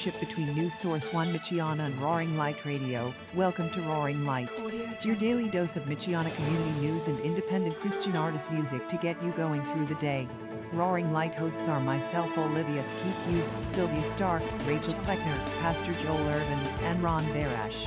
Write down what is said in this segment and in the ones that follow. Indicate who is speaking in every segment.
Speaker 1: partnership between News Source One Michiana and Roaring Light Radio. Welcome to Roaring Light, your daily dose of Michiana community news and independent Christian artist music to get you going through the day. Roaring Light hosts are myself, Olivia, Keith Hughes, Sylvia Stark, Rachel Kleckner, Pastor Joel Irvin, and Ron Barash.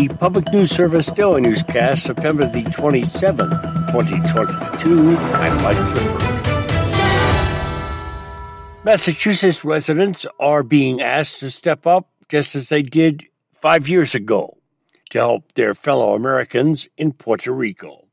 Speaker 2: The Public News Service Daily Newscast, September the 27th, 2022. I'm Mike Clifford. Massachusetts residents are being asked to step up just as they did five years ago to help their fellow Americans in Puerto Rico.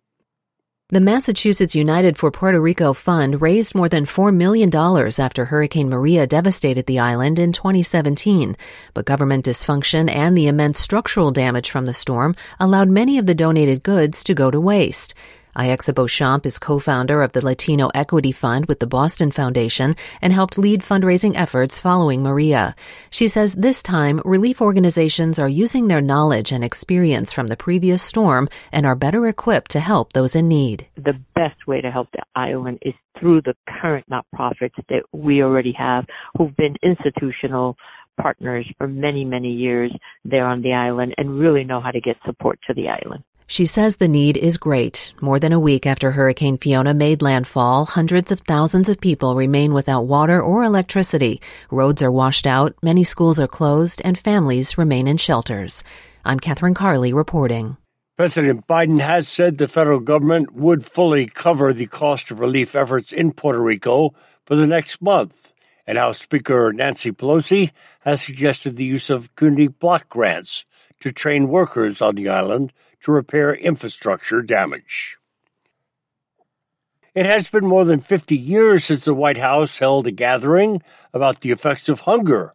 Speaker 3: The Massachusetts United for Puerto Rico Fund raised more than $4 million after Hurricane Maria devastated the island in 2017. But government dysfunction and the immense structural damage from the storm allowed many of the donated goods to go to waste. Aixa Beauchamp is co-founder of the Latino Equity Fund with the Boston Foundation and helped lead fundraising efforts following Maria. She says this time relief organizations are using their knowledge and experience from the previous storm and are better equipped to help those in need.
Speaker 4: The best way to help the island is through the current nonprofits that we already have who've been institutional partners for many, many years there on the island and really know how to get support to the island.
Speaker 3: She says the need is great. More than a week after Hurricane Fiona made landfall, hundreds of thousands of people remain without water or electricity. Roads are washed out, many schools are closed, and families remain in shelters. I'm Catherine Carley reporting.
Speaker 2: President Biden has said the federal government would fully cover the cost of relief efforts in Puerto Rico for the next month. And House Speaker Nancy Pelosi has suggested the use of community block grants to train workers on the island to repair infrastructure damage. It has been more than 50 years since the White House held a gathering about the effects of hunger.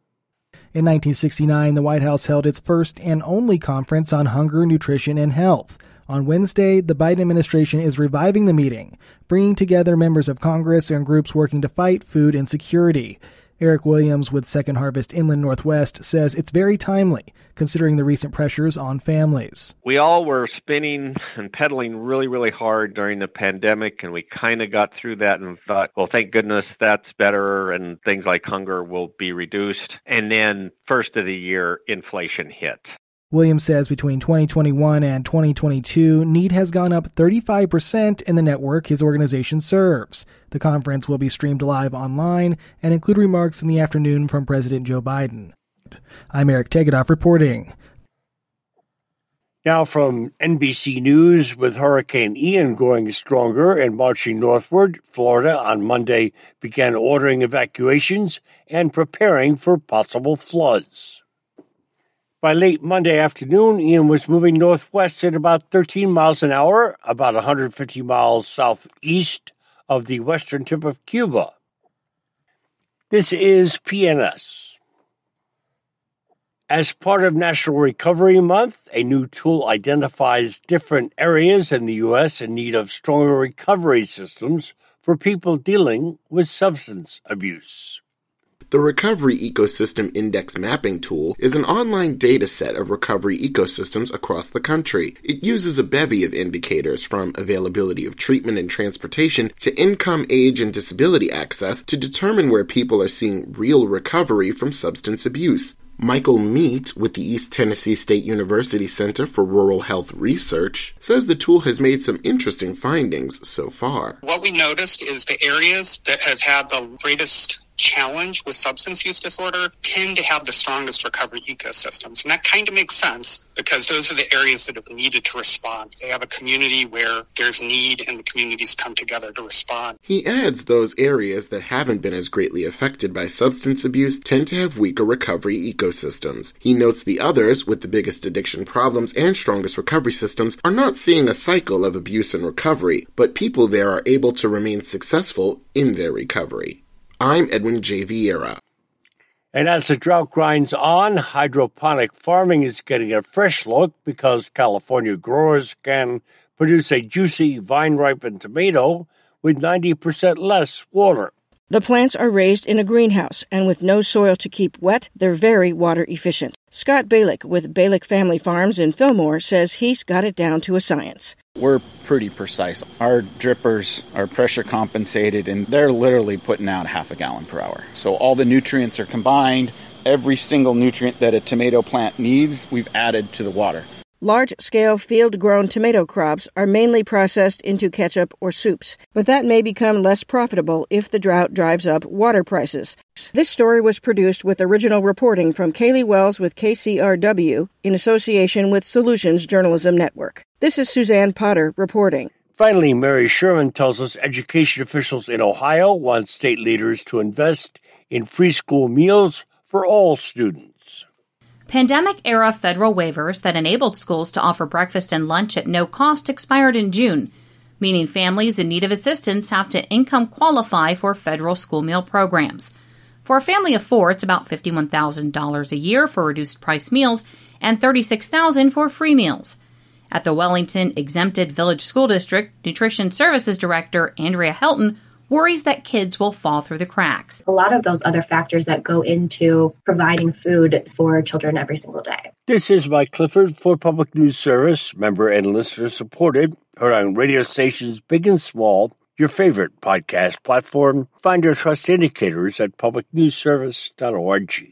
Speaker 5: In 1969, the White House held its first and only conference on hunger, nutrition, and health. On Wednesday, the Biden administration is reviving the meeting, bringing together members of Congress and groups working to fight food insecurity. Eric Williams with Second Harvest Inland Northwest says it's very timely, considering the recent pressures on families.
Speaker 6: We all were spinning and pedaling really, really hard during the pandemic, and we kind of got through that and thought, well, thank goodness that's better, and things like hunger will be reduced. And then, first of the year, inflation hit.
Speaker 5: Williams says between 2021 and 2022, need has gone up 35% in the network his organization serves. The conference will be streamed live online and include remarks in the afternoon from President Joe Biden. I'm Eric Tegethoff reporting.
Speaker 2: Now from NBC News, with Hurricane Ian growing stronger and marching northward, Florida on Monday began ordering evacuations and preparing for possible floods. By late Monday afternoon, Ian was moving northwest at about 13 miles an hour, about 150 miles southeast of the western tip of Cuba. This is PNS. As part of National Recovery Month, a new tool identifies different areas in the U.S. in need of stronger recovery systems for people dealing with substance abuse.
Speaker 7: The Recovery Ecosystem Index Mapping Tool is an online data set of recovery ecosystems across the country. It uses a bevy of indicators from availability of treatment and transportation to income, age, and disability access to determine where people are seeing real recovery from substance abuse. Michael Meit with the East Tennessee State University Center for Rural Health Research says the tool has made some interesting findings so far.
Speaker 8: What we noticed is the areas that have had the greatest challenge with substance use disorder tend to have the strongest recovery ecosystems. And that kind of makes sense because those are the areas that have needed to respond. They have a community where there's need and the communities come together to respond.
Speaker 7: He adds those areas that haven't been as greatly affected by substance abuse tend to have weaker recovery ecosystems. He notes the others, with the biggest addiction problems and strongest recovery systems, are not seeing a cycle of abuse and recovery, but people there are able to remain successful in their recovery. I'm Edwin J. Viera.
Speaker 2: And as the drought grinds on, hydroponic farming is getting a fresh look because California growers can produce a juicy vine ripened tomato with 90% less water.
Speaker 9: The plants are raised in a greenhouse, and with no soil to keep wet, they're very water efficient. Scott Balick with Balick Family Farms in Fillmore says he's got it down to a science.
Speaker 10: We're pretty precise. Our drippers are pressure compensated, and they're literally putting out half a gallon per hour. So all the nutrients are combined. Every single nutrient that a tomato plant needs, we've added to the water.
Speaker 9: Large scale field grown tomato crops are mainly processed into ketchup or soups, but that may become less profitable if the drought drives up water prices. This story was produced with original reporting from Caleigh Wells with KCRW in association with Solutions Journalism Network. This is Suzanne Potter reporting.
Speaker 2: Finally, Mary Schuermann tells us education officials in Ohio want state leaders to invest in free school meals for all students.
Speaker 11: Pandemic era federal waivers that enabled schools to offer breakfast and lunch at no cost expired in June, meaning families in need of assistance have to income qualify for federal school meal programs. For a family of four, it's about $51,000 a year for reduced price meals and $36,000 for free meals. At the Wellington Exempted Village School District, Nutrition Services Director Andrea Helton worries that kids will fall through the cracks.
Speaker 12: A lot of those other factors that go into providing food for children every single day.
Speaker 2: This is Mike Clifford for Public News Service, member and listener supported, heard on radio stations big and small, your favorite podcast platform. Find your trust indicators at publicnewsservice.org.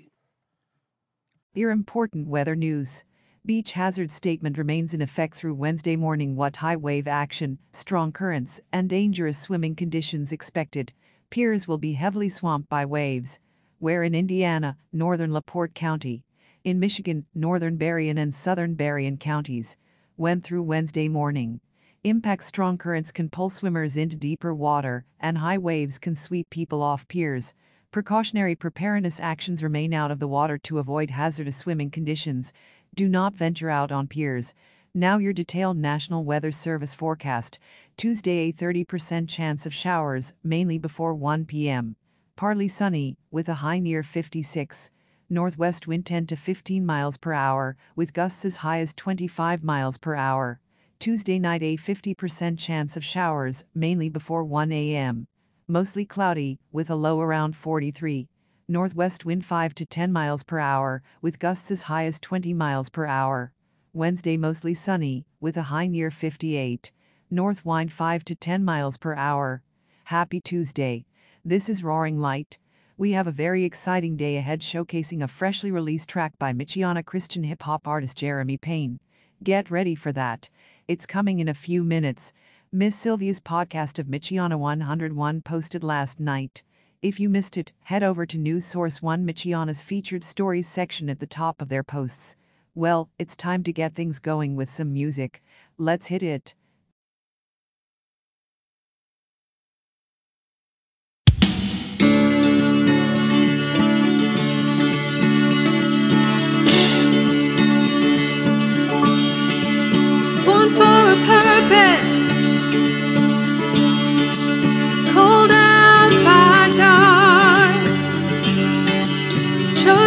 Speaker 1: Your important weather news. Beach hazard statement remains in effect through Wednesday morning. What high wave action, strong currents, and dangerous swimming conditions expected. Piers will be heavily swamped by waves. Where in Indiana, northern LaPorte County. In Michigan, northern Berrien and southern Berrien counties. When through Wednesday morning. Impact strong currents can pull swimmers into deeper water, and high waves can sweep people off piers. Precautionary preparedness actions remain out of the water to avoid hazardous swimming conditions. Do not venture out on piers. Now your detailed National Weather Service forecast. Tuesday a 30% chance of showers, mainly before 1 p.m. Partly sunny, with a high near 56. Northwest wind 10 to 15 miles per hour, with gusts as high as 25 miles per hour. Tuesday night a 50% chance of showers, mainly before 1 a.m. Mostly cloudy, with a low around 43 northwest wind 5 to 10 miles per hour, with gusts as high as 20 miles per hour. Wednesday mostly sunny, with a high near 58. North wind 5 to 10 miles per hour. Happy Tuesday. This is Roaring Light. We have a very exciting day ahead showcasing a freshly released track by Michiana Christian hip hop artist Jeremy Payne. Get ready for that. It's coming in a few minutes. Miss Sylvia's podcast of Michiana 101 posted last night. If you missed it, head over to News Source 1 Michiana's featured stories section at the top of their posts. Well, it's time to get things going with some music. Let's hit it.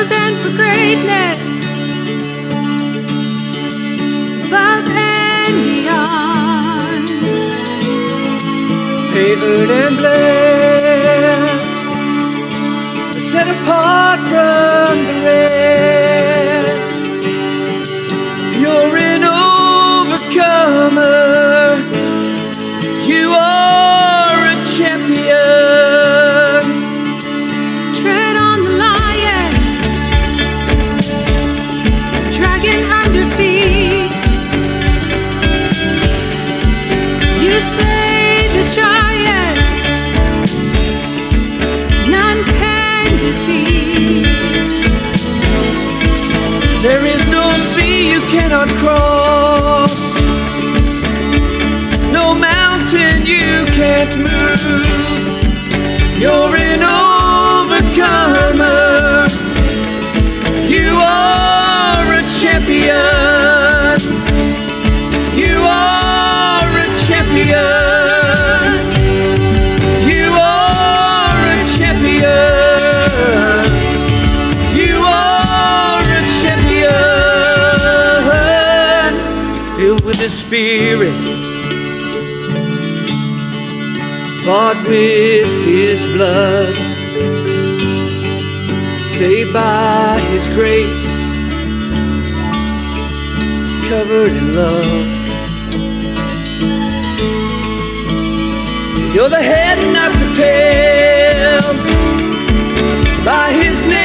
Speaker 13: Chosen for greatness. Above and beyond.
Speaker 14: favored and blessed, set apart from the rest. You're an overcomer. You are
Speaker 9: cross blood, saved by His grace, covered in love. You're the head not the tail. By His name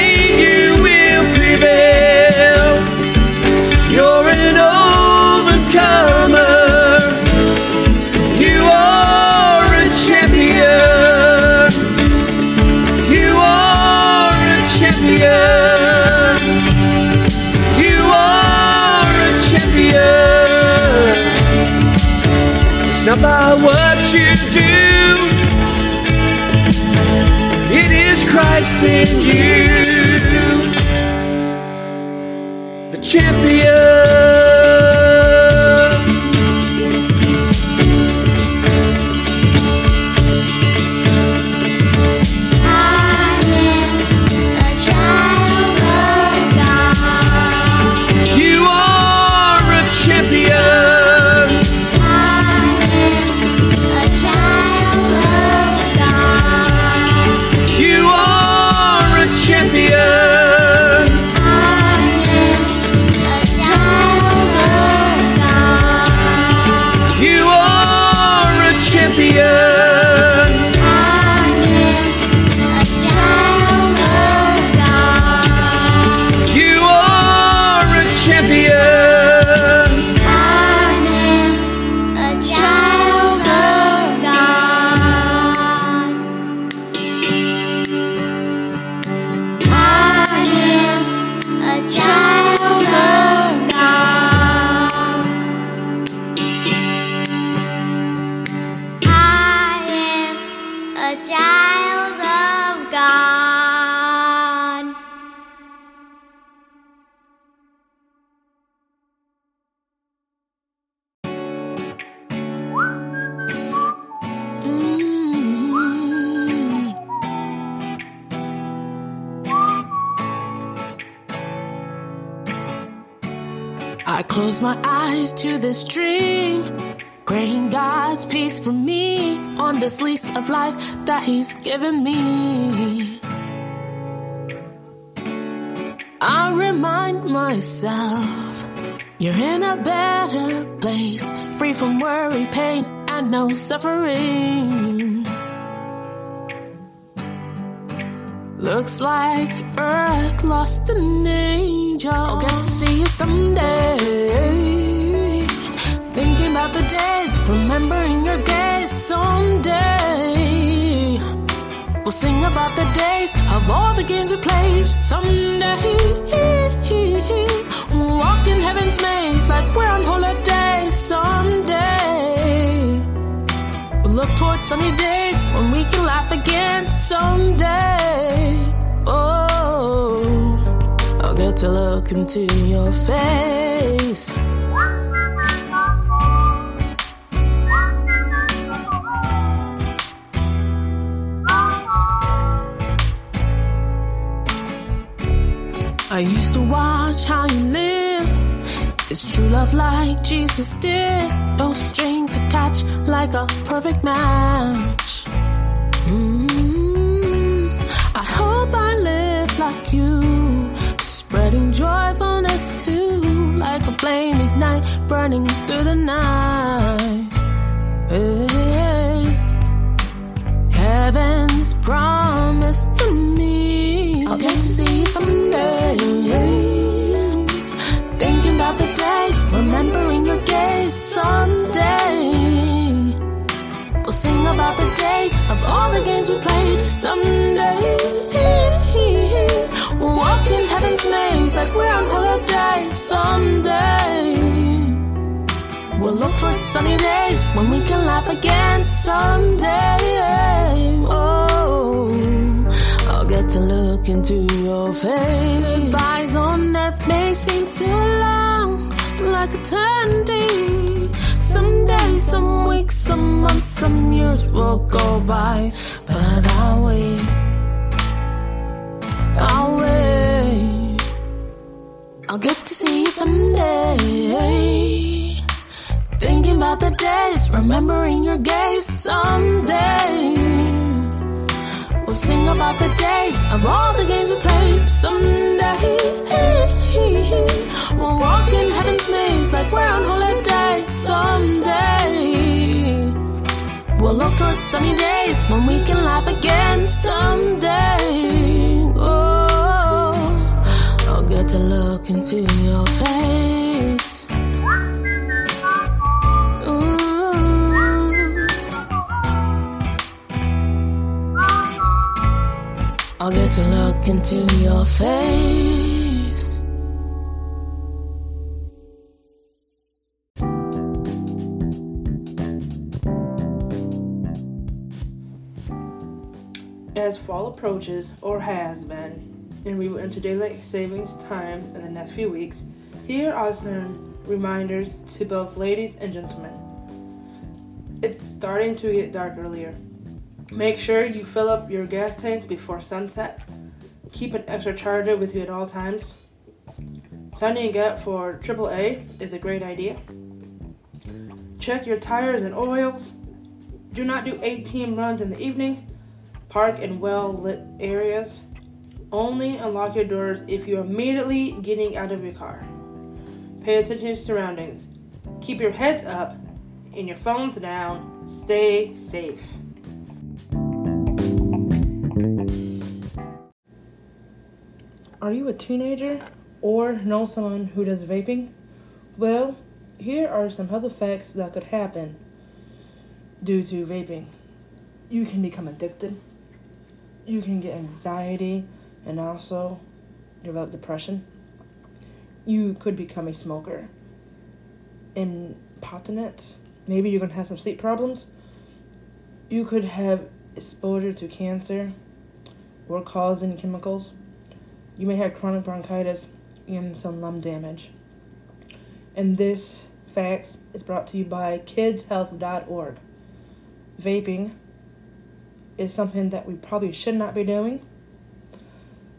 Speaker 9: It's not by what you do. It is Christ in you, the champion.
Speaker 15: Close my eyes to this dream, praying God's peace for me on this lease of life that He's given me. I remind myself you're in a better place, free from worry, pain, and no suffering. Looks like Earth lost an angel. I'll get to see you someday. Thinking about the days, remembering your gaze someday. We'll sing about the days of all the games we played someday. Walk in heaven's maze like we're on holiday someday. Look towards sunny days when we can laugh again someday. Oh, I'll get to look into your face. I used to watch how you live. It's true love like Jesus did. No strings attached like a perfect match. Sunny days when we can laugh again someday. Oh, I'll get to look into your face. Goodbyes on earth may seem too long, like eternity. Some days, some weeks, some months, some years will go by, but I'll wait. I'll wait. I'll get to see you someday. About the days, remembering your gaze someday. We'll sing about the days of all the games we played someday. We'll walk in heaven's maze like we're on holiday someday. We'll look towards sunny days when we can laugh again someday. Oh, oh I'll get to look into your face. I'll get to look into your face.
Speaker 16: As fall approaches, or has been, and we will enter daylight savings time in the next few weeks, here are some reminders to both ladies and gentlemen. It's starting to get dark earlier. Make sure you fill up your gas tank before sunset. Keep an extra charger with you at all times. Signing up for AAA is a great idea. Check your tires and oils. Do not do 18 runs in the evening. Park in well lit areas. Only unlock your doors if you are immediately getting out of your car. Pay attention to your surroundings. Keep your heads up and your phones down. Stay safe. Are you a teenager or know someone who does vaping? Well, here are some health effects that could happen due to vaping. You can become addicted. You can get anxiety and also develop depression. You could become a smoker. Incontinence. Maybe you're going to have some sleep problems. You could have exposure to cancer or causing chemicals. You may have chronic bronchitis and some lung damage. And this facts is brought to you by kidshealth.org. Vaping is something that we probably should not be doing.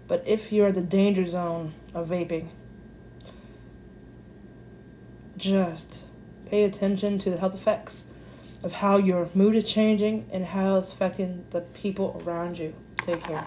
Speaker 16: But if you're in the danger zone of vaping, just pay attention to the health effects of how your mood is changing and how it's affecting the people around you. Take care.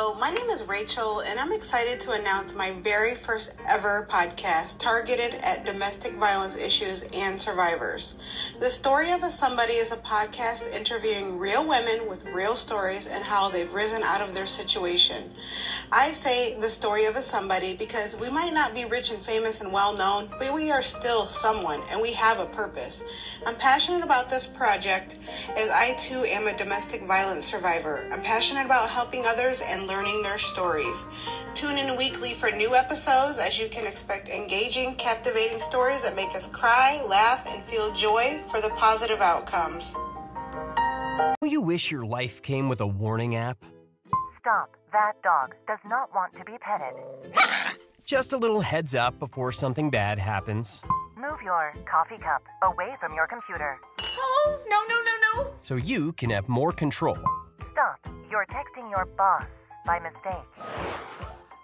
Speaker 17: My name is Rachel, and I'm excited to announce my very first ever podcast targeted at domestic violence issues and survivors. The Story of a Somebody is a podcast interviewing real women with real stories and how they've risen out of their situation. I say the story of a somebody because we might not be rich and famous and well known, but we are still someone and we have a purpose. I'm passionate about this project as I too am a domestic violence survivor. I'm passionate about helping others and learning their stories. Tune in weekly for new episodes as you can expect engaging, captivating stories that make us cry, laugh, and feel joy for the positive outcomes.
Speaker 18: Don't you wish your life came with a warning app?
Speaker 19: Stop. That dog does not want to be petted.
Speaker 18: Just a little heads up before something bad happens.
Speaker 19: Move your coffee cup away from your computer.
Speaker 20: Oh, no, no, no, no.
Speaker 18: So you can have more control.
Speaker 19: Stop. You're texting your boss by mistake.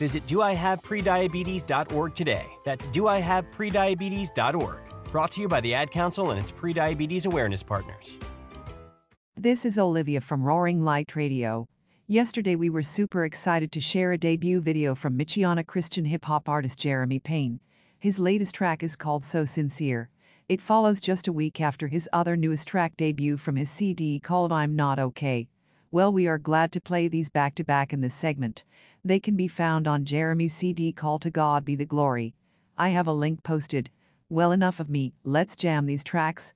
Speaker 18: Visit doihaveprediabetes.org today. That's doihaveprediabetes.org. Brought to you by the Ad Council and its prediabetes awareness partners.
Speaker 1: This is Olivia from Roaring Light Radio. Yesterday we were super excited to share a debut video from Michiana Christian hip hop artist Jeremy Payne. His latest track is called So Sincere. It follows just a week after his other newest track debut from his CD called I'm Not Okay. Well, we are glad to play these back to back in this segment. They can be found on Jeremy's CD Call To God Be the Glory. I have a link posted. Well, enough of me, let's jam these tracks.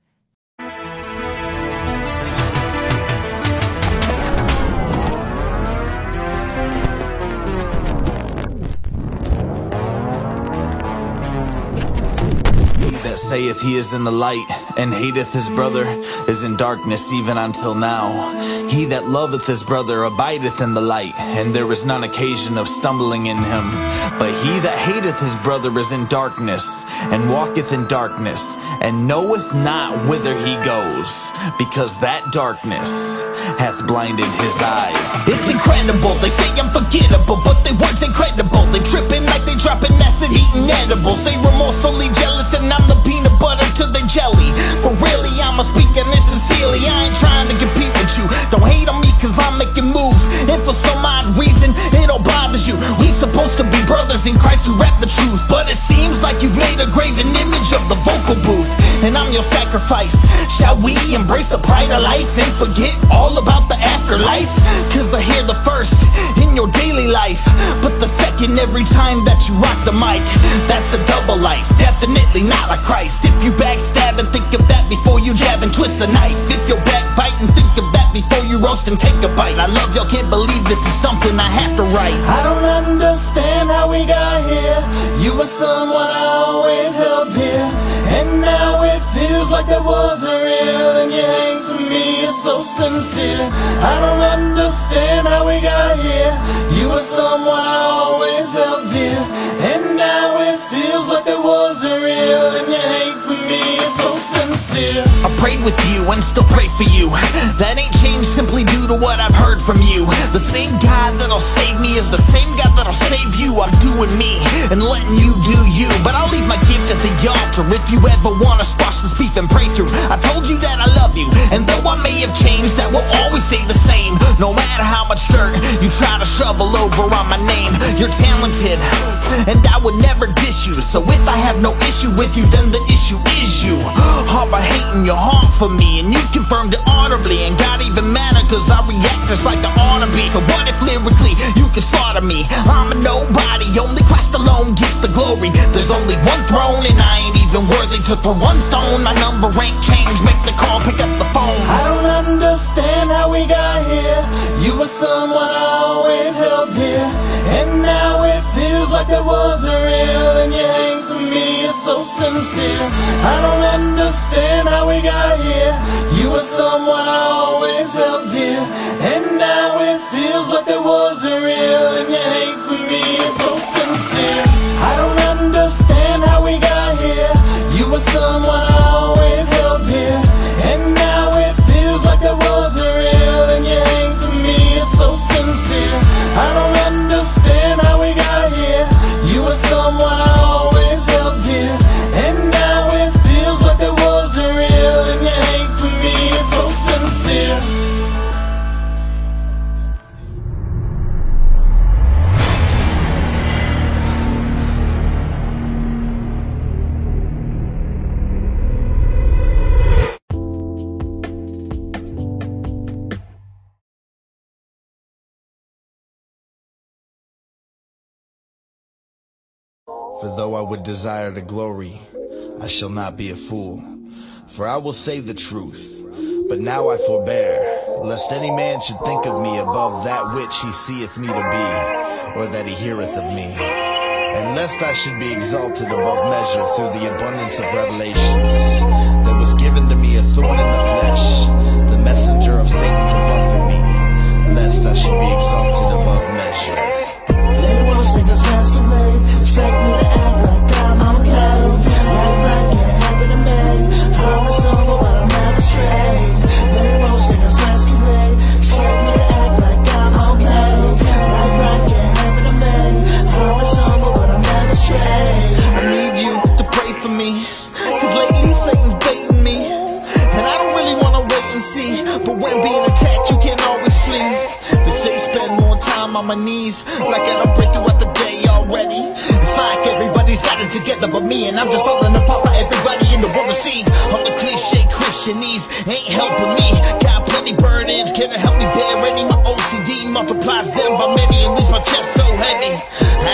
Speaker 21: That
Speaker 22: saith he is in the light, and hateth his brother, is in darkness even until now. He that loveth his brother abideth in the light, and there is none occasion of stumbling in him. But he that hateth his brother is in darkness, and walketh in darkness, and knoweth not whither he goes, because that darkness hath blinded his eyes.
Speaker 21: It's incredible, they say I'm forgettable, but they words incredible. They tripping like they dropping acid, eating edibles. They remorsefully jealous, and I'm the jelly. For really, I'ma speaking this sincerely. I ain't trying to compete with you. Don't hate on me, cause I'm making moves. And for some odd reason, it all bothers you. We supposed to be brothers in Christ who rap the truth. But it seems like you've made a graven image of the vocal booth. And I'm your sacrifice. Shall we embrace the pride of life and forget all about the afterlife? Cause I hear the first in your daily life. But the second every time that you rock the mic. That's a double life. Definitely not like Christ. If you backstab and think of that before you jab and twist the knife. If you're backbiting, think of that before you roast and take a bite. I love y'all, can't believe this is something I have to write.
Speaker 23: I don't understand how we got here. You were someone I always held dear. And now it feels like there was a real and you hang for me. It's so sincere. I don't understand how we got here. You were someone I always held dear. And now it feels like there was a real and you hang
Speaker 21: I prayed with you and still pray for you. That ain't changed simply due to what I've heard from you. The same God that'll save me is the same God that'll save you. I'm doing me and letting you do you. But I'll leave my gift at the altar if you ever wanna squash this beef and pray through. I told you that I love you, and though I may have changed, that will always stay the same. No matter how much dirt you try to shovel over on my name, you're talented, and I would never dish you. So if I have no issue with you, then the issue is you. Harbor hating your harm for me, and you've confirmed it honorably. And God even matter, cause I react just like I ought to be. So what if lyrically you can slaughter me? I'm a nobody, only Christ alone gets the glory. There's only one throne, and I ain't even worthy to throw one stone. My number ain't changed, make the call, pick up the phone.
Speaker 23: I don't understand how we got here. You were someone I always held dear. And now it feels like there was a real and you hang so sincere. I don't understand how we got here. You were someone I always held dear. And now it feels like there wasn't real and you hate for me. It's so sincere. I don't understand how we got here. You were someone I I
Speaker 22: would desire the glory, I shall not be a fool. For I will say the truth. But now I forbear, lest any man should think of me above that which he seeth me to be, or that he heareth of me. And lest I should be exalted above measure through the abundance of revelations, there was given to me a thorn in the flesh, the messenger of Satan to buffet me, lest I should be exalted
Speaker 23: me.
Speaker 21: Cause lately Satan's baiting me. And I don't really wanna wait and see. But when being attacked, you can always flee. They say spend more time on my knees. Like I don't break throughout the day already. It's like everybody's got it together but me. And I'm just falling apart for everybody in the world to see. All the cliche Christianese ain't helping me. Got plenty burdens, can it help me bear any? My OCD multiplies them by many and leaves my chest so heavy.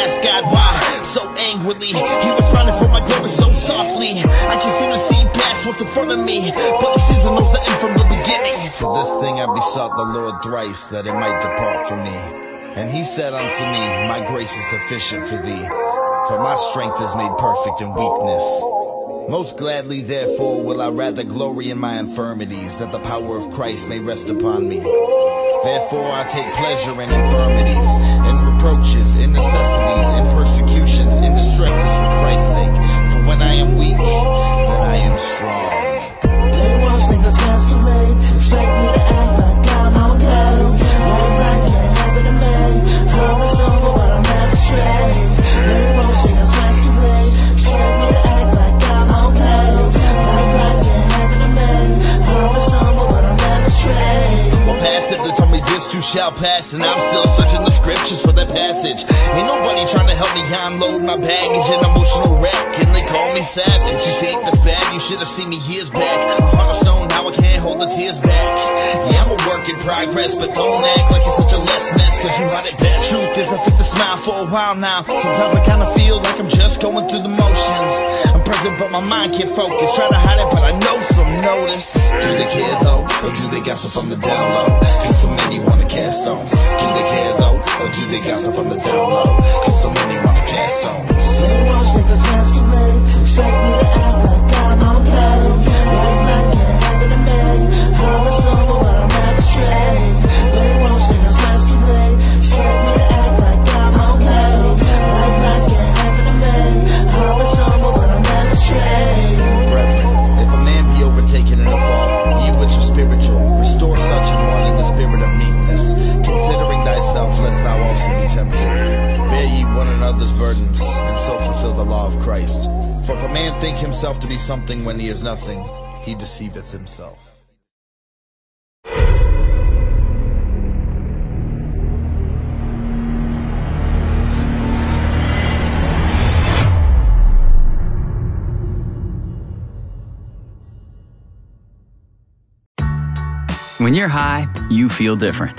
Speaker 21: Ask God why, so angrily. He running for my glory so softly. I can seem to see past what's in front of me. But he sees and knows the end from the beginning.
Speaker 22: For this thing I besought the Lord thrice, that it might depart from me. And he said unto me, My grace is sufficient for thee, for my strength is made perfect in weakness.
Speaker 21: Most gladly, therefore, will I rather glory in my infirmities, that the power of Christ may rest upon me. Therefore, I take pleasure in infirmities, in reproaches, in necessities, in persecutions, in distresses for Christ's sake. For when I am weak, then I am strong.
Speaker 23: They won't sing this masquerade. Expect me to act this
Speaker 21: too shall pass, and I'm still searching the scriptures for that passage. Ain't nobody trying to help me unload my baggage and emotional wreck, and they call me savage. You think that's bad? You should have seen me years back. A heart of stone, now I can't hold the tears back. Yeah, I'm a work in progress, but don't act like you're such a less mess, cause you hide it best. Truth is, I fit the smile for a while now. Sometimes I kinda feel like I'm just going through the motions. I'm present, but my mind can't focus. Try to hide it, but I know some notice. Do they care though? Or do they gossip on the down low? Cause so many wanna cast stones. Do they care though? Or do they gossip on the down low? Cause so many wanna cast stones.
Speaker 23: Sing this masquerade. Expect me act like
Speaker 21: one burdens, and so fulfill the law of Christ. For if a man think himself to be something when he is nothing, he deceiveth himself.
Speaker 10: When you're high, you feel different.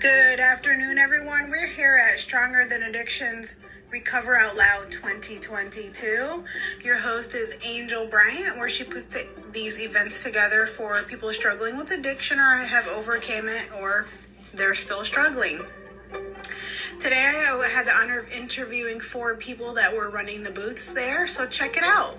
Speaker 17: Good afternoon, everyone. We're here at Stronger Than Addictions Recover Out Loud 2022. Your host is Angel Bryant, where she puts these events together for people struggling with addiction or have overcame it or they're still struggling. Today, I had the honor of interviewing four people that were running the booths there, so check it out.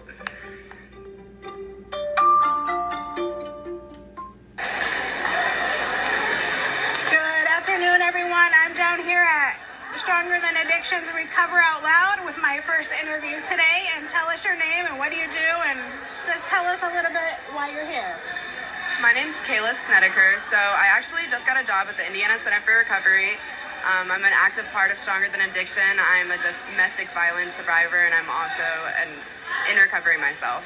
Speaker 17: Down here at Stronger Than Addictions Recover Out Loud with my first interview today. And tell us your name and what do you do, and just tell us a little bit why you're here.
Speaker 24: My name's Kayla Snedeker. So I actually just got a job at the Indiana Center for Recovery. Um, I'm an active part of Stronger Than Addiction. I'm a domestic violence survivor, and I'm also an, in recovery myself.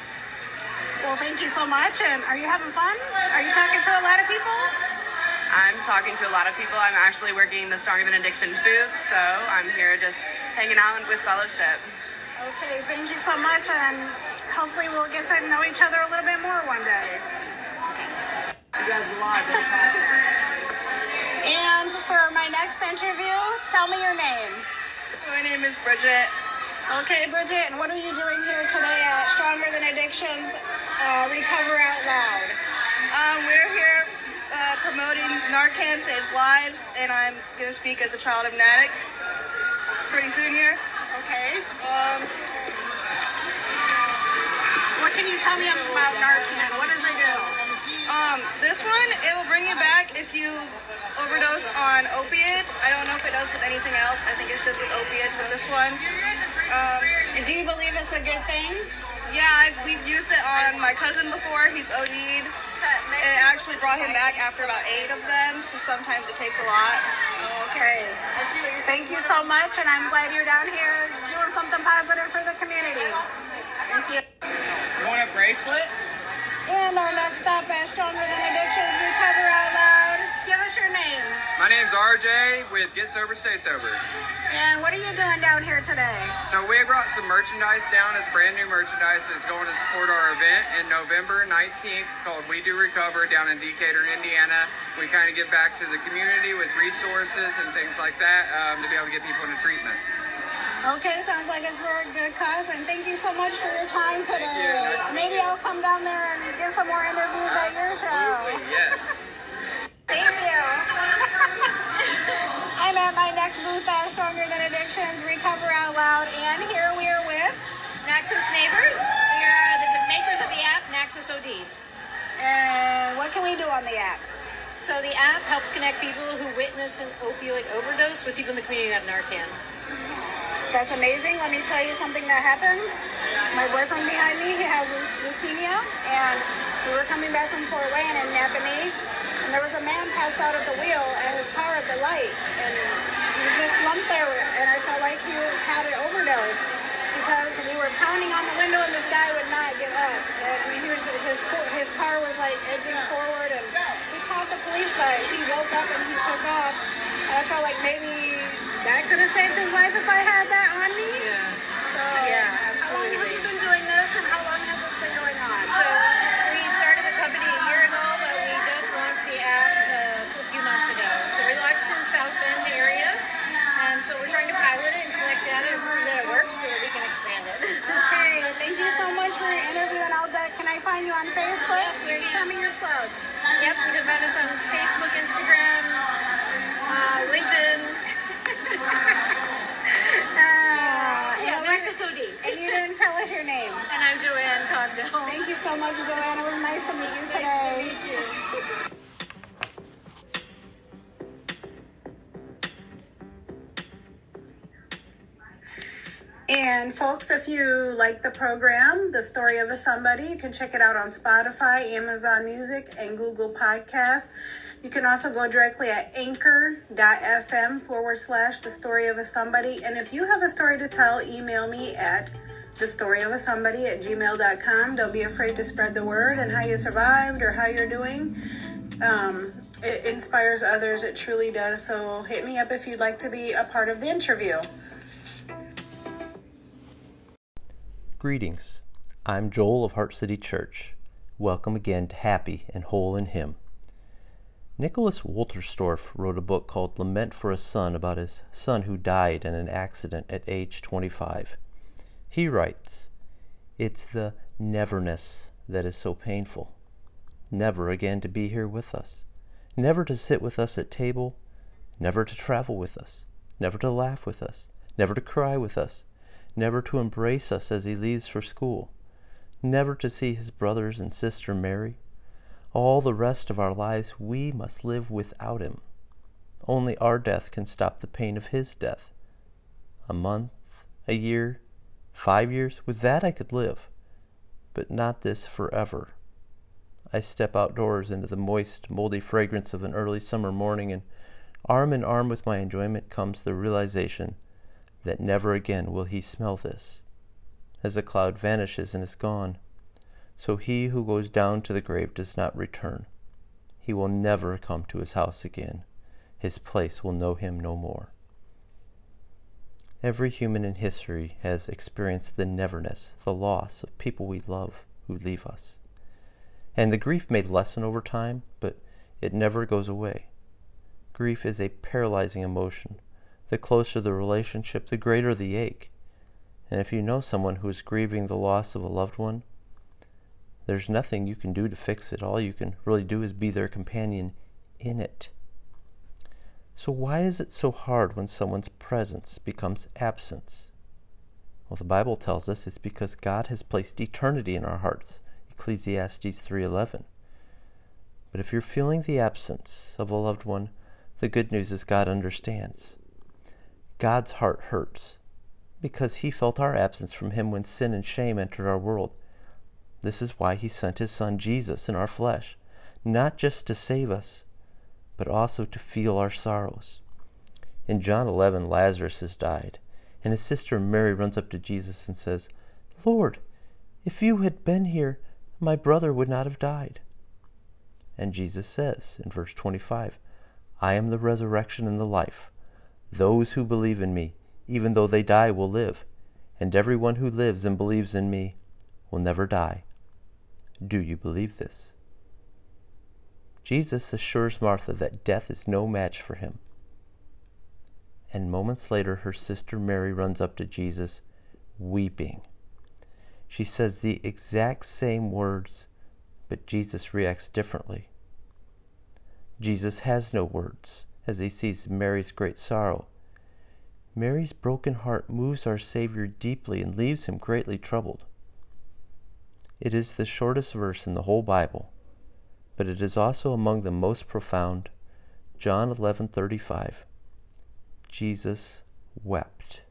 Speaker 17: Well, thank you so much. And are you having fun? Are you talking to a lot of people?
Speaker 24: I'm talking to a lot of people. I'm actually working the Stronger Than Addiction booth, so I'm here just hanging out with fellowship.
Speaker 17: Okay, thank you so much, and hopefully we'll get to know each other a little bit more one day. You guys live in. And for my next interview, tell me your name.
Speaker 24: My name is Bridget.
Speaker 17: Okay, Bridget, and what are you doing here today at Stronger Than Addictions uh, Recover Out Loud?
Speaker 24: Um, we're here promoting Narcan Saves Lives, and I'm going to speak as a child of an addict pretty soon here.
Speaker 17: Okay.
Speaker 24: Um,
Speaker 17: What can you tell me about Narcan? What does it do?
Speaker 24: Um, this one, it will bring you back if you overdose on opiates. I don't know if it does with anything else. I think it's just with opiates with this one. Um,
Speaker 17: do you believe it's a good thing?
Speaker 24: Yeah, I've, we've used it on my cousin before. He's OD'd. It actually brought him back after about eight of them, so sometimes it takes a lot.
Speaker 17: Okay. Thank you so much, and I'm glad you're down here doing something positive for the community. Thank you.
Speaker 25: You want a bracelet?
Speaker 17: And our next stop at Stronger Than Addictions Recover Out Loud. Give us your name.
Speaker 25: My name's RJ with Get Sober, Stay Sober.
Speaker 17: And what are you doing down here today?
Speaker 25: So we brought some merchandise down. It's brand new merchandise that's going to support our event in November 19th called We Do Recover down in Decatur, Indiana. We kind of give back to the community with resources and things like that um, to be able to get people into treatment.
Speaker 17: Okay, sounds like it's for a good cause, and thank you so much for your time today.
Speaker 25: Nice
Speaker 17: Maybe I'll come down there and get some more interviews at your show.
Speaker 25: Yes.
Speaker 17: Thank you. I'm at my next booth at Stronger Than Addictions, Recover Out Loud, and here we are with
Speaker 24: Naxos Neighbors. We are the, the makers of the app Naxos OD.
Speaker 17: And what can we do on the app?
Speaker 24: So the app helps connect people who witness an opioid overdose with people in the community who have Narcan.
Speaker 17: That's amazing. Let me tell you something that happened. My boyfriend behind me, he has leukemia, and we were coming back from Fort Wayne in Nappanee, and there was a man passed out at the wheel at his car at the light, and he was just slumped there, and I felt like he had an overdose because we were pounding on the window, and this guy would not get up. And, I mean, he was his his car was like edging forward, and we called the police, but he woke up and he took off. And I felt like maybe that could have saved his life if I had that on me. Yeah. So,
Speaker 24: Yeah,
Speaker 17: How long have you been doing this, and how long has this been going on?
Speaker 24: So we started the company a year ago, but we just launched the app uh, a few months ago. So we launched in the South Bend area, and so we're trying to pilot it and collect data and prove that it works so that we can expand it.
Speaker 17: Okay, thank you so much for your interview, and I'll uh, can I find you on Facebook?
Speaker 24: Yes, you
Speaker 17: Tell me your plugs.
Speaker 24: Yep, you can find us on Facebook, Instagram, uh, LinkedIn.
Speaker 17: Uh,
Speaker 24: Yeah, Nexus OD.
Speaker 17: And you didn't tell us your name.
Speaker 24: And I'm Joanne Cogdell.
Speaker 17: Thank you so much, Joanne. It was nice to meet you today.
Speaker 24: Nice to meet you.
Speaker 17: And folks, if you like the program, The Story of a Somebody, you can check it out on Spotify, Amazon Music, and Google Podcast. You can also go directly at anchor.fm forward slash The Story of a Somebody. And if you have a story to tell, email me at the story of a somebody at gmail.com. Don't be afraid to spread the word and how you survived or how you're doing. Um, it inspires others, it truly does. So hit me up if you'd like to be a part of the interview.
Speaker 26: Greetings. I'm Joel of Heart City Church. Welcome again to Happy and Whole in Him. Nicholas Wolterstorff wrote a book called Lament for a Son about his son who died in an accident at age 25. He writes, It's the neverness that is so painful. Never again to be here with us. Never to sit with us at table. Never to travel with us. Never to laugh with us. Never to cry with us. Never to embrace us as he leaves for school. Never to see his brothers and sister marry. All the rest of our lives we must live without him. Only our death can stop the pain of his death. A month, a year, five years, with that I could live, but not this forever. I step outdoors into the moist, moldy fragrance of an early summer morning, and arm in arm with my enjoyment comes the realization that never again will he smell this. As a cloud vanishes and is gone, so he who goes down to the grave does not return. He will never come to his house again. His place will know him no more. Every human in history has experienced the neverness, the loss of people we love who leave us. And the grief may lessen over time, but it never goes away. Grief is a paralyzing emotion. The closer the relationship, the greater the ache. And if you know someone who is grieving the loss of a loved one, there's nothing you can do to fix it. All you can really do is be their companion in it. So, why is it so hard when someone's presence becomes absence? Well, the Bible tells us it's because God has placed eternity in our hearts. Ecclesiastes 3:11. But if you're feeling the absence of a loved one, the good news is God understands. God's heart hurts because he felt our absence from him when sin and shame entered our world. This is why he sent his son Jesus in our flesh, not just to save us, but also to feel our sorrows. In John 11, Lazarus has died, and his sister Mary runs up to Jesus and says, Lord, if you had been here, my brother would not have died. And Jesus says in verse 25, I am the resurrection and the life. Those who believe in me, even though they die, will live, and everyone who lives and believes in me will never die. Do you believe this? Jesus assures Martha that death is no match for him. And moments later, her sister Mary runs up to Jesus, weeping. She says the exact same words, but Jesus reacts differently. Jesus has no words as he sees Mary's great sorrow. Mary's broken heart moves our Savior deeply and leaves him greatly troubled. It is the shortest verse in the whole Bible, but it is also among the most profound. John 11:35. Jesus wept.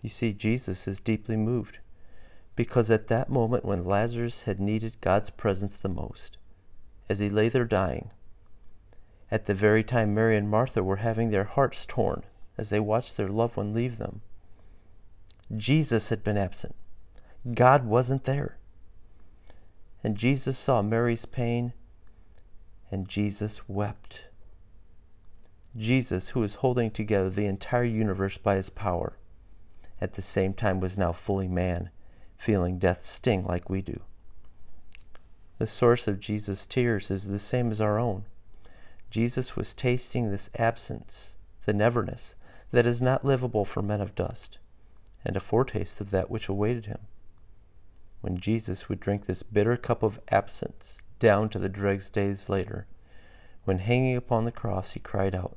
Speaker 26: You see Jesus is deeply moved because at that moment when Lazarus had needed God's presence the most, as he lay there dying, at the very time Mary and Martha were having their hearts torn as they watched their loved one leave them, Jesus had been absent. God wasn't there. And Jesus saw Mary's pain, and Jesus wept. Jesus, who was holding together the entire universe by his power, at the same time was now fully man, feeling death's sting like we do. The source of Jesus' tears is the same as our own. Jesus was tasting this absence, the neverness, that is not livable for men of dust, and a foretaste of that which awaited him when Jesus would drink this bitter cup of absence down to the dregs days later, when hanging upon the cross he cried out,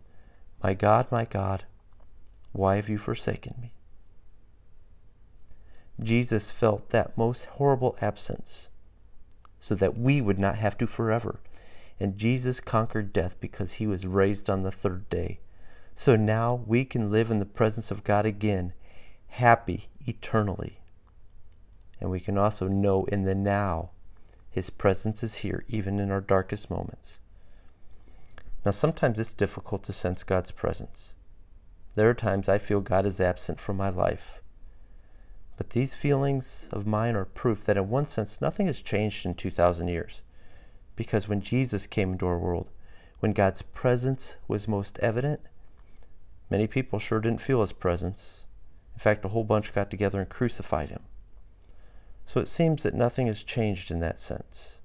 Speaker 26: My God, my God, why have you forsaken me? Jesus felt that most horrible absence so that we would not have to forever. And Jesus conquered death because he was raised on the third day. So now we can live in the presence of God again, happy eternally. And we can also know in the now His presence is here, even in our darkest moments. Now, sometimes it's difficult to sense God's presence. There are times I feel God is absent from my life. But these feelings of mine are proof that, in one sense, nothing has changed in 2,000 years. Because when Jesus came into our world, when God's presence was most evident, many people sure didn't feel his presence. In fact, a whole bunch got together and crucified him. So it seems that nothing has changed in that sense.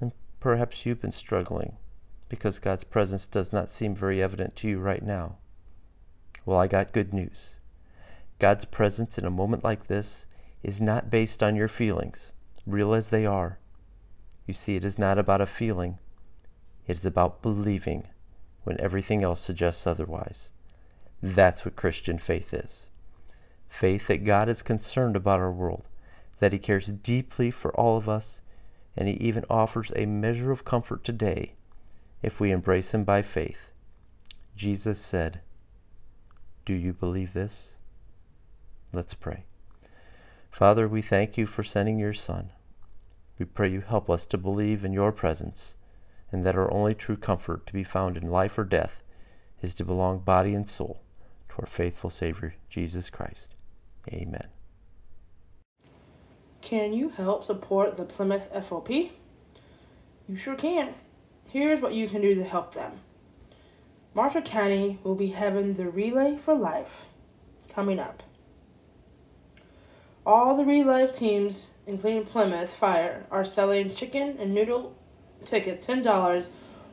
Speaker 26: And perhaps you've been struggling because God's presence does not seem very evident to you right now. Well, I got good news. God's presence in a moment like this is not based on your feelings, real as they are. You see, it is not about a feeling, it is about believing when everything else suggests otherwise. That's what Christian faith is faith that God is concerned about our world that He cares deeply for all of us, and He even offers a measure of comfort today if we embrace Him by faith. Jesus said, Do you believe this? Let's pray. Father, we thank you for sending your Son. We pray you help us to believe in your presence, and that our only true comfort to be found in life or death is to belong body and soul to our faithful Savior, Jesus Christ. Amen.
Speaker 16: Can you help support the Plymouth FOP? You sure can. Here's what you can do to help them. Marshall County will be having the Relay for Life coming up. All the Relay teams, including Plymouth Fire, are selling chicken and noodle tickets $10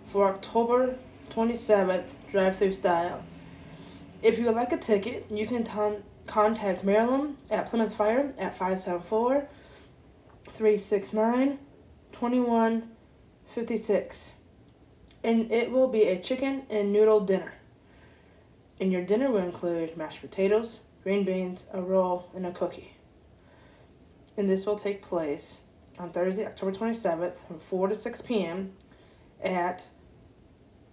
Speaker 16: for October 27th drive through style. If you would like a ticket, you can t- contact Marilyn at Plymouth Fire at 574 369 2156. And it will be a chicken and noodle dinner. And your dinner will include mashed potatoes, green beans, a roll, and a cookie. And this will take place on Thursday, October 27th from 4 to 6 p.m. at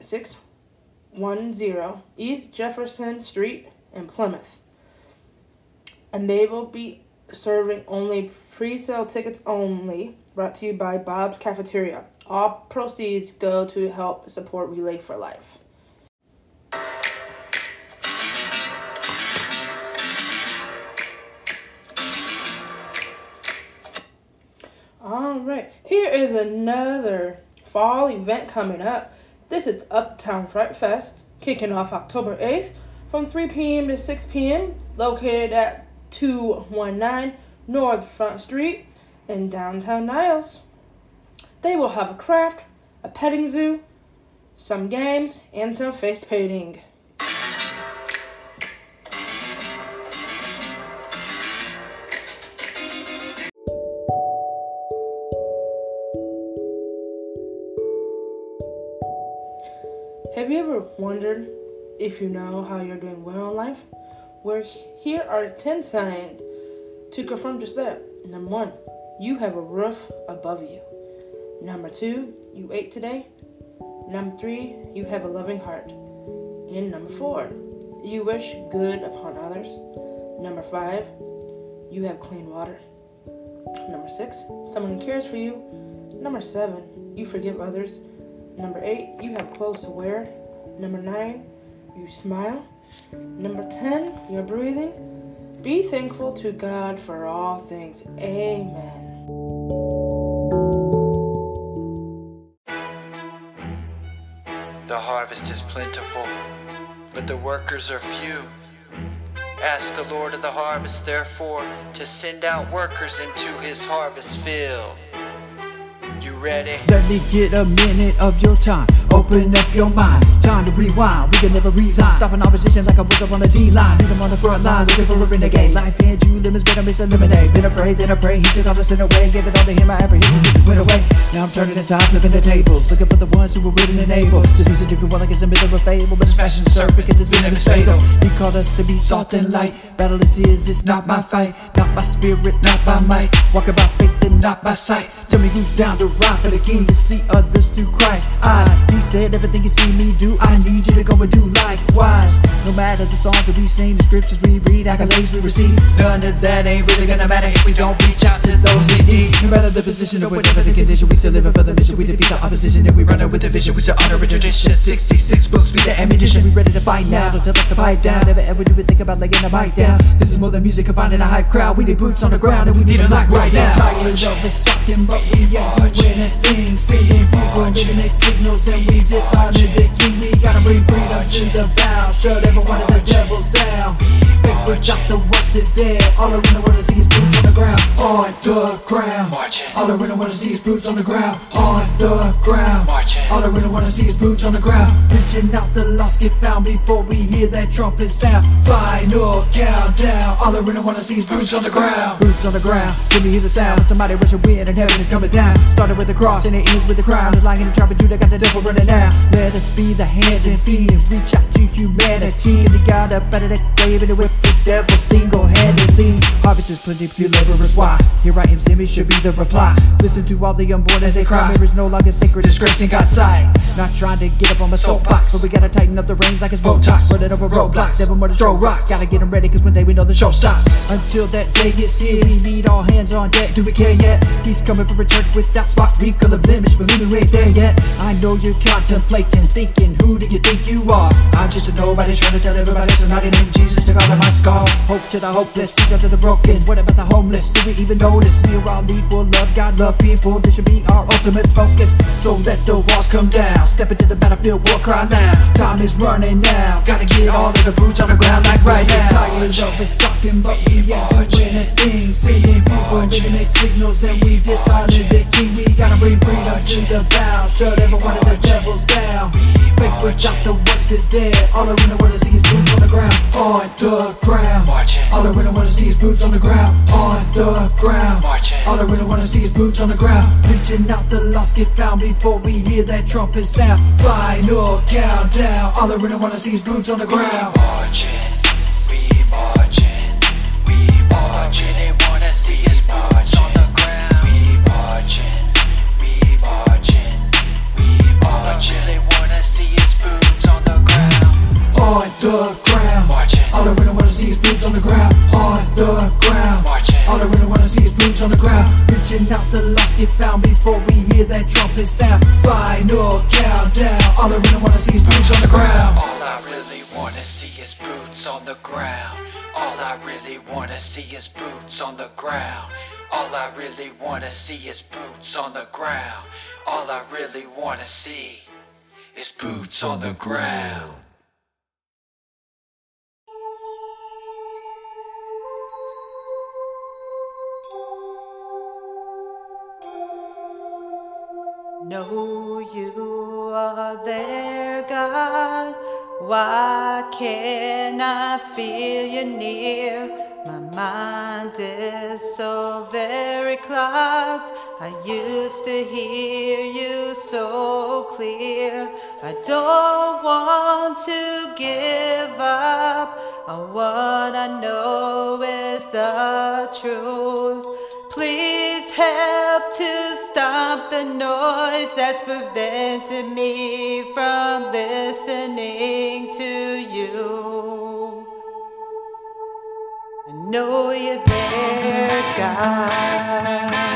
Speaker 16: 610 East Jefferson Street in Plymouth. And they will be serving only pre-sale tickets only. Brought to you by Bob's Cafeteria. All proceeds go to help support Relay for Life. All right, here is another fall event coming up. This is Uptown Fright Fest, kicking off October 8th from 3 p.m. to 6 p.m., located at 219 North Front Street in downtown Niles. They will have a craft, a petting zoo, some games, and some face painting. Wondered if you know how you're doing well in life? Well, here are 10 signs to confirm just that. Number one, you have a roof above you. Number two, you ate today. Number three, you have a loving heart. And number four, you wish good upon others. Number five, you have clean water. Number six, someone cares for you. Number seven, you forgive others. Number eight, you have clothes to wear. Number nine, you smile. Number 10, you're breathing. Be thankful to God for all things. Amen.
Speaker 27: The harvest is plentiful, but the workers are few. Ask the Lord of the harvest, therefore, to send out workers into his harvest field. You ready?
Speaker 28: Let me get a minute of your time. Open up your mind. Time to rewind. We can never resign. Stopping opposition like I was up on the D line. Meet him on the front line, looking for a renegade. Life and you limits, I miss a lemonade. Been afraid, then I pray. He took all the sin away. Gave it all to him. I apprehension just went away. Now I'm turning the tide, flipping the tables. Looking for the ones who were willing and able. Use a different one like it's a myth or a fable. But it's fashion surf because it's been it's fatal. He called us to be salt and light. Battle this is, it's not my fight. Not by spirit, not by might. Walking by faith and not by sight. Tell me who's down to ride for the king to see others through Christ's eyes. Said, Everything you see me do, I need you to go and do likewise. No matter the songs that we sing, the scriptures we read, accolades we receive, none of that ain't really gonna matter if we don't reach out to those in need. No matter the position or whatever the condition, we still living for the mission. We defeat the opposition and we run it with a vision. We still honor a tradition. 66 books be the ammunition. We ready to fight now. Don't tell us to pipe down. Never ever do we think about laying a mic down. This is more than music confined in a hype crowd. We need boots on the ground and we need a like right now. Tired of us talking, but we ain't doing a thing. Sending people mixed signals and we dishonor the king. We gotta bring freedom to the bow. Shut every one of the devils down. Fake without the works is dead. All I really wanna see is boots on the ground. On the ground.
Speaker 27: Marching.
Speaker 28: All I really wanna see is boots on the ground. On the ground.
Speaker 27: Marching.
Speaker 28: All I really wanna see is boots on the ground. Reaching out, the lost get found before we hear that trumpet sound. Final countdown. All I really wanna see is boots on the ground. Boots on the ground. Let me hear the sound. Somebody rush a wind and heaven is coming down. Started with the cross and it ends with the crown. The lion and the trumpet, Judah got the devil running down. Let us be the hands and feet and reach out to humanity. And we got up out of the grave and whip the devil single-handedly. Harvest is plenty, few laborers. Why? Here I am, Sammy should be the reply. Listen to all the unborn as they cry. Mirror is no longer sacred, disgrace in God's sight. Not trying to get up on my soapbox, but we gotta tighten up the reins like it's Botox. Running over roadblocks, never more to throw rocks. Gotta get them ready, cause one day we know the show stops. Until that day is here, we need all hands on deck. Do we care yet? He's coming for a church without spot, we wrinkle, or blemish. Believe me, we ain't there yet. I know you're contemplating, thinking, who do you think you are? I'm just a nobody trying to tell everybody somebody named Jesus to cover my scars. Hope to the hopeless, reach out to the broken. What about the homeless? Do we even notice? We're all equal, love God, love people. This should be our ultimate focus. So let the walls come down. Step into the battlefield, war cry now. Time is running now. Gotta get all of the boots on the ground like right now. Tired of us talking, but we ain't doing a thing. Sending people, making mixed signals, and we dishonor the king. We gotta bring freedom to the bow. Shut every one of the devils down. Fake without the works is dead. All I really wanna see is boots on the ground. On the ground.
Speaker 27: Marching.
Speaker 28: All I really wanna see is boots on the ground. On the ground.
Speaker 27: Marching.
Speaker 28: All I really wanna see is boots on the ground. Reaching out, the lost get found before we hear that trumpet sound. Final countdown. All I really wanna see is boots on the ground.
Speaker 27: Marching, the ground. Marching.
Speaker 28: All I really wanna see is boots on the ground. On the ground.
Speaker 27: Marching.
Speaker 28: All I really wanna see is boots on the ground. Reaching out, the lost get found before we hear that trumpet sound. Final countdown. All I really wanna see is boots on the ground.
Speaker 27: All I really wanna see is boots on the ground. All I really wanna see is boots on the ground. All I really wanna see is boots on the ground. All I really wanna see is boots on the ground.
Speaker 29: know you are there, God. Why can I feel you near? My mind is so very clogged. I used to hear you so clear. I don't want to give up on what I know is the truth. Please help to stop the noise that's prevented me from listening to you. I know you're there, God.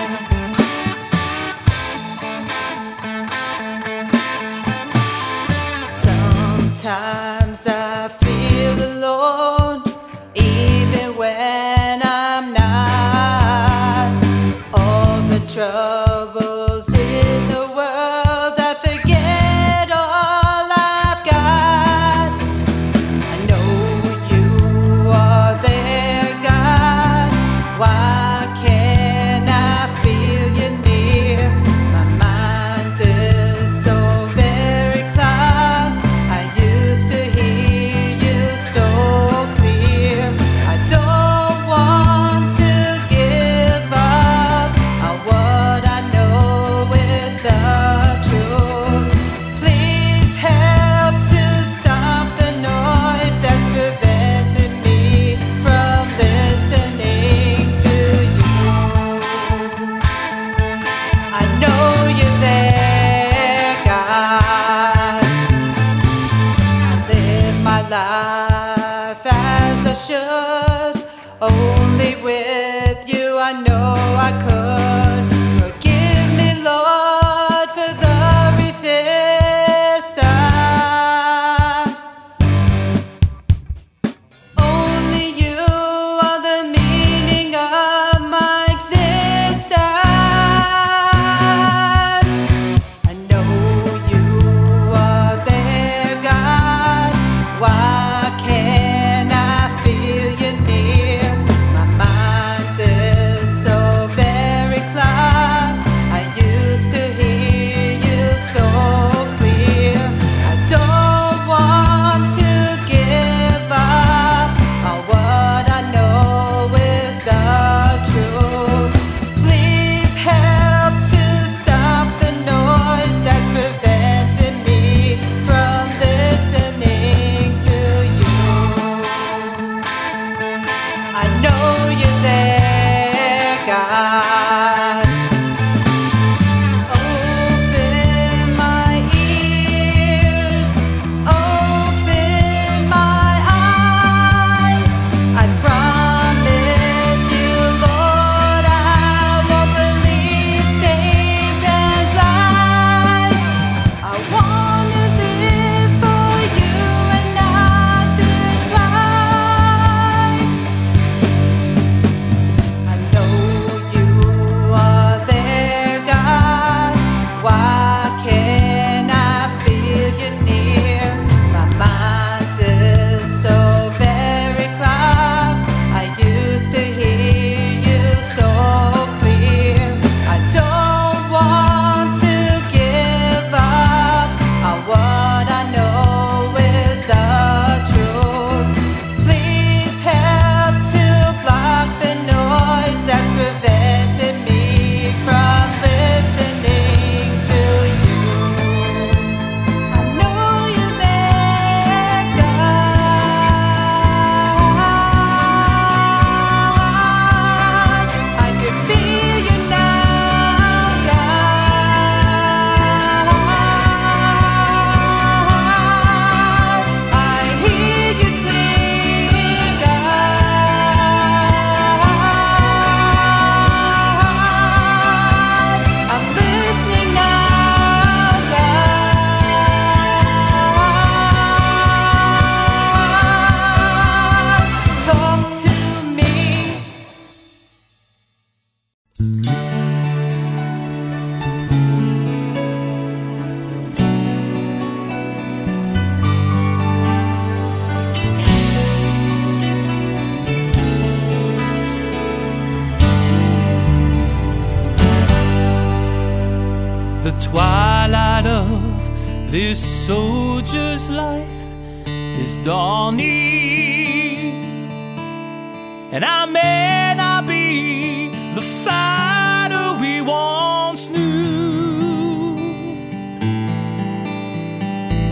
Speaker 29: And I
Speaker 2: may not be the fighter we once knew,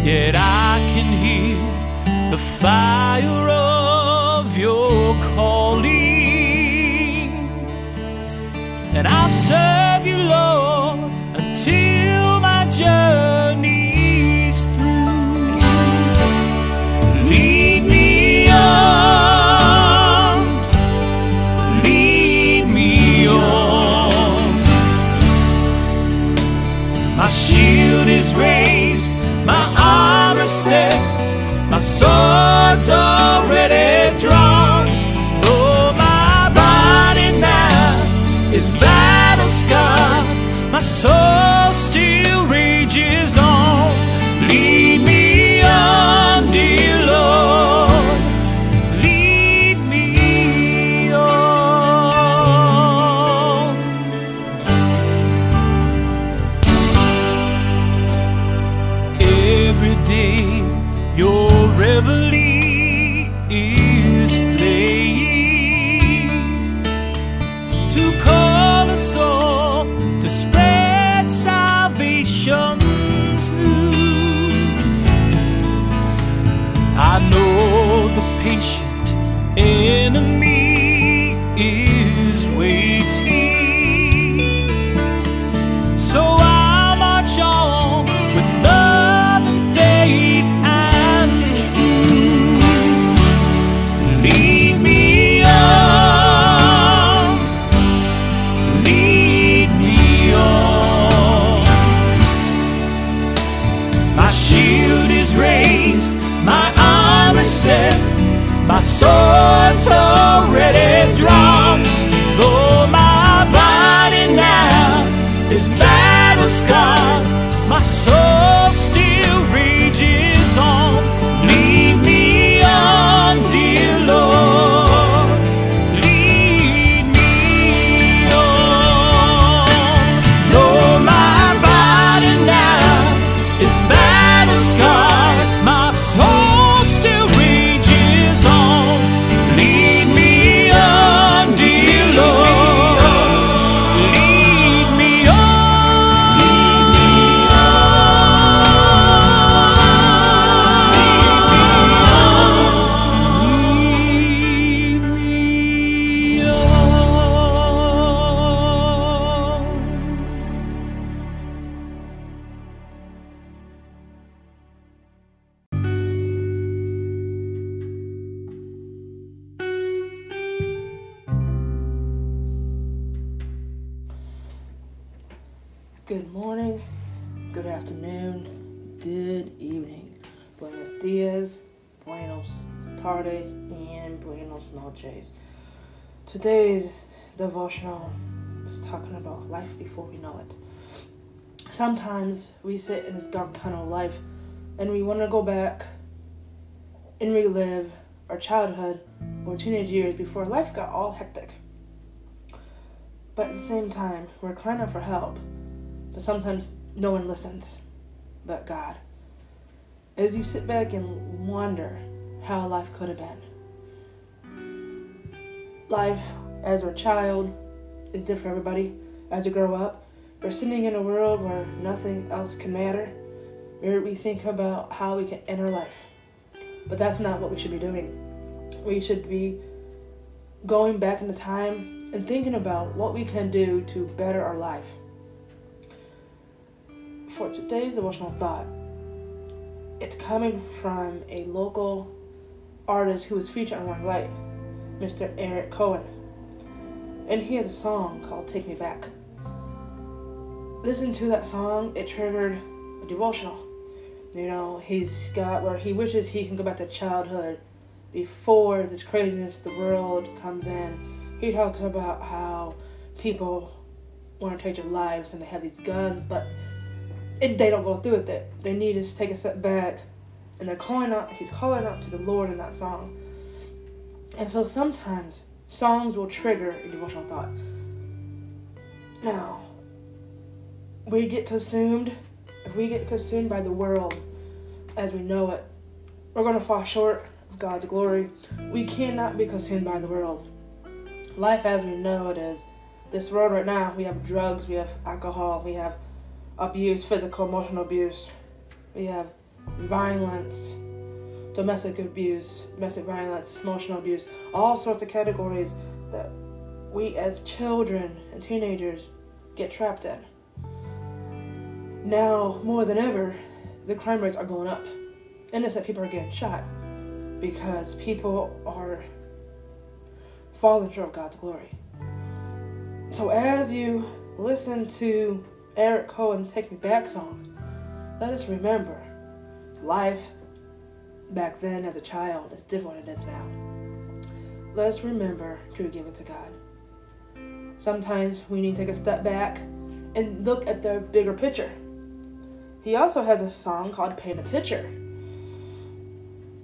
Speaker 2: yet I can hear the fire of your calling. And I'll serve you, Lord,
Speaker 16: buenos noches. Today's devotional is talking about life before we know it. Sometimes we sit in this dark tunnel of life and we want to go back and relive our childhood or teenage years before life got all hectic. But at the same time, we're crying out for help but sometimes no one listens but God. As you sit back and wonder how life could have been. Life as a child is different for everybody. As you grow up, we're sitting in a world where nothing else can matter. We think about how we can end our life. But that's not what we should be doing. We should be going back into time and thinking about what we can do to better our life for today's devotional thought, it's coming from a local artist who was featured on Roaring Light, Mr. Eric Cohen. And he has a song called Take Me Back. Listen to that song, it triggered a devotional. You know, he's got where he wishes he can go back to childhood before this craziness the world comes in. He talks about how people want to take their lives and they have these guns, but it, they don't go through with it. They need to take a step back, and they're calling out. He's calling out to the Lord in that song. And so sometimes songs will trigger a devotional thought. Now, we get consumed, if we get consumed by the world as we know it, we're going to fall short of God's glory. We cannot be consumed by the world. Life as we know it is. This world right now, we have drugs, we have alcohol, we have abuse, physical, emotional abuse, we have violence, domestic abuse, domestic violence, emotional abuse, all sorts of categories that we as children and teenagers get trapped in. Now, more than ever, the crime rates are going up. And innocent people are getting shot because people are falling short of God's glory. So, as you listen to Eric Cohen's Take Me Back song, let us remember life back then as a child is different than it is now. Let us remember to give it to God. Sometimes we need to take a step back and look at the bigger picture. He also has a song called Paint a Picture.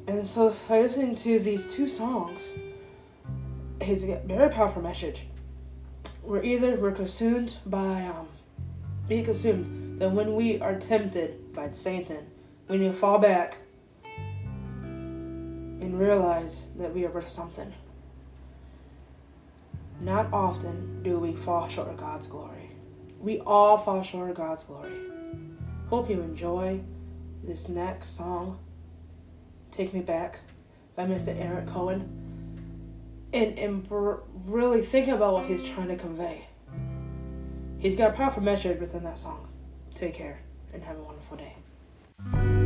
Speaker 16: And so by listening to these two songs, he's a very powerful message. We're either we're consumed by um be consumed that when we are tempted by Satan, we need to fall back and realize that we are worth something. Not often do we fall short of God's glory. We all fall short of God's glory. Hope you enjoy this next song, Take Me Back, by Mr. Eric Cohen, and, and really think about what he's trying to convey. He's got a powerful message within that song. Take care and have a wonderful day.